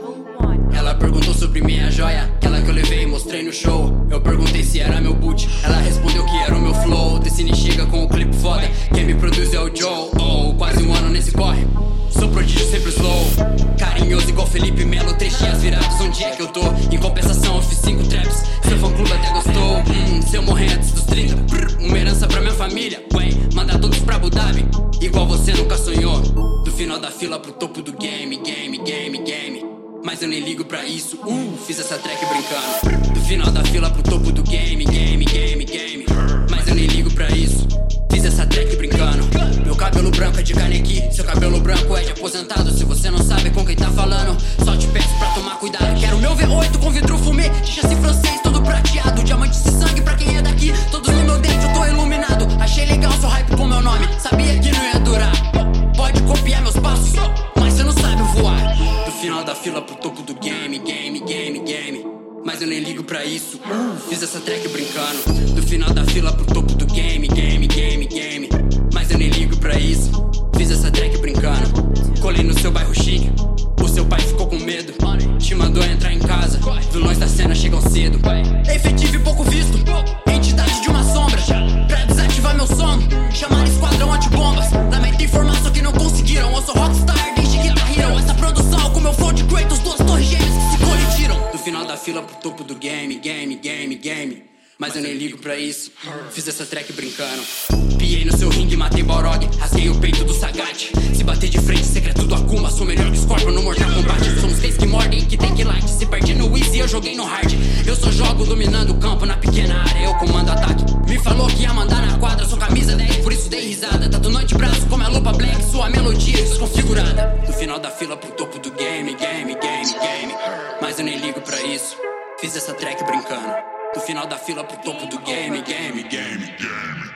1071. Ela perguntou sobre minha joia, aquela que eu levei e mostrei no show. Eu perguntei se era meu boot, ela respondeu que era o meu flow. Decine chega com o clipe foda, quem me produz é o Joe. Oh, quase um ano nesse corre. Sou prodígio sempre slow Carinhoso igual Felipe Melo Três dias virados, onde é que eu tô? Em compensação eu fiz cinco traps Seu fã clube até gostou hum, Se eu morrer antes dos 30 brr, Uma herança pra minha família Ué, manda todos pra Abu Dhabi Igual você nunca sonhou Do final da fila pro topo do game Game, game, game Mas eu nem ligo pra isso. Uh, fiz essa track brincando. Do final da fila pro topo do game Game, game, game. Mas eu nem ligo pra isso. Fiz essa track brincando. Meu cabelo branco é de canequi. Seu cabelo branco é de aposentado. Se você não sabe com quem tá falando Só te peço pra tomar cuidado. Quero meu V8 com vidro fumê. Chassi francês fila pro topo do game Game, game, game mas eu nem ligo pra isso. Fiz essa track brincando. Do final da fila pro topo do game, game, game, game. Mas eu nem ligo pra isso. Fiz essa track brincando. Colei no seu bairro chique. O seu pai ficou com medo. Te mandou entrar em casa. Vilões da cena chegam cedo. Efetivo e pouco visto. Entidade de uma sombra. Pra desativar meu sono. Chamar esquadrão antibombas. Lamento informar, só que não conseguiram. Fila pro topo do game, game, game, game. Mas eu nem ligo pra isso. Fiz essa track brincando. Piei no seu ringue, matei Balrog. Rasguei o peito do Sagat. Se bater de frente, segredo do Akuma. Sou melhor que Scorpion no Mortal Kombat. Somos três que mordem e que tem que light. Se perdi no Easy, eu joguei no hard. Eu só jogo dominando o campo na pequena área. Eu comando ataque. Me falou que ia mandar na quadra. Sou camisa 10, por isso dei risada. Tatu noite braço, como a lupa black. Sua melodia desconfigurada. Do final da fila pro topo do game, game, game, game. Mas eu nem ligo pra isso. Fiz essa track brincando. Do final da fila pro topo do game, game, game, game.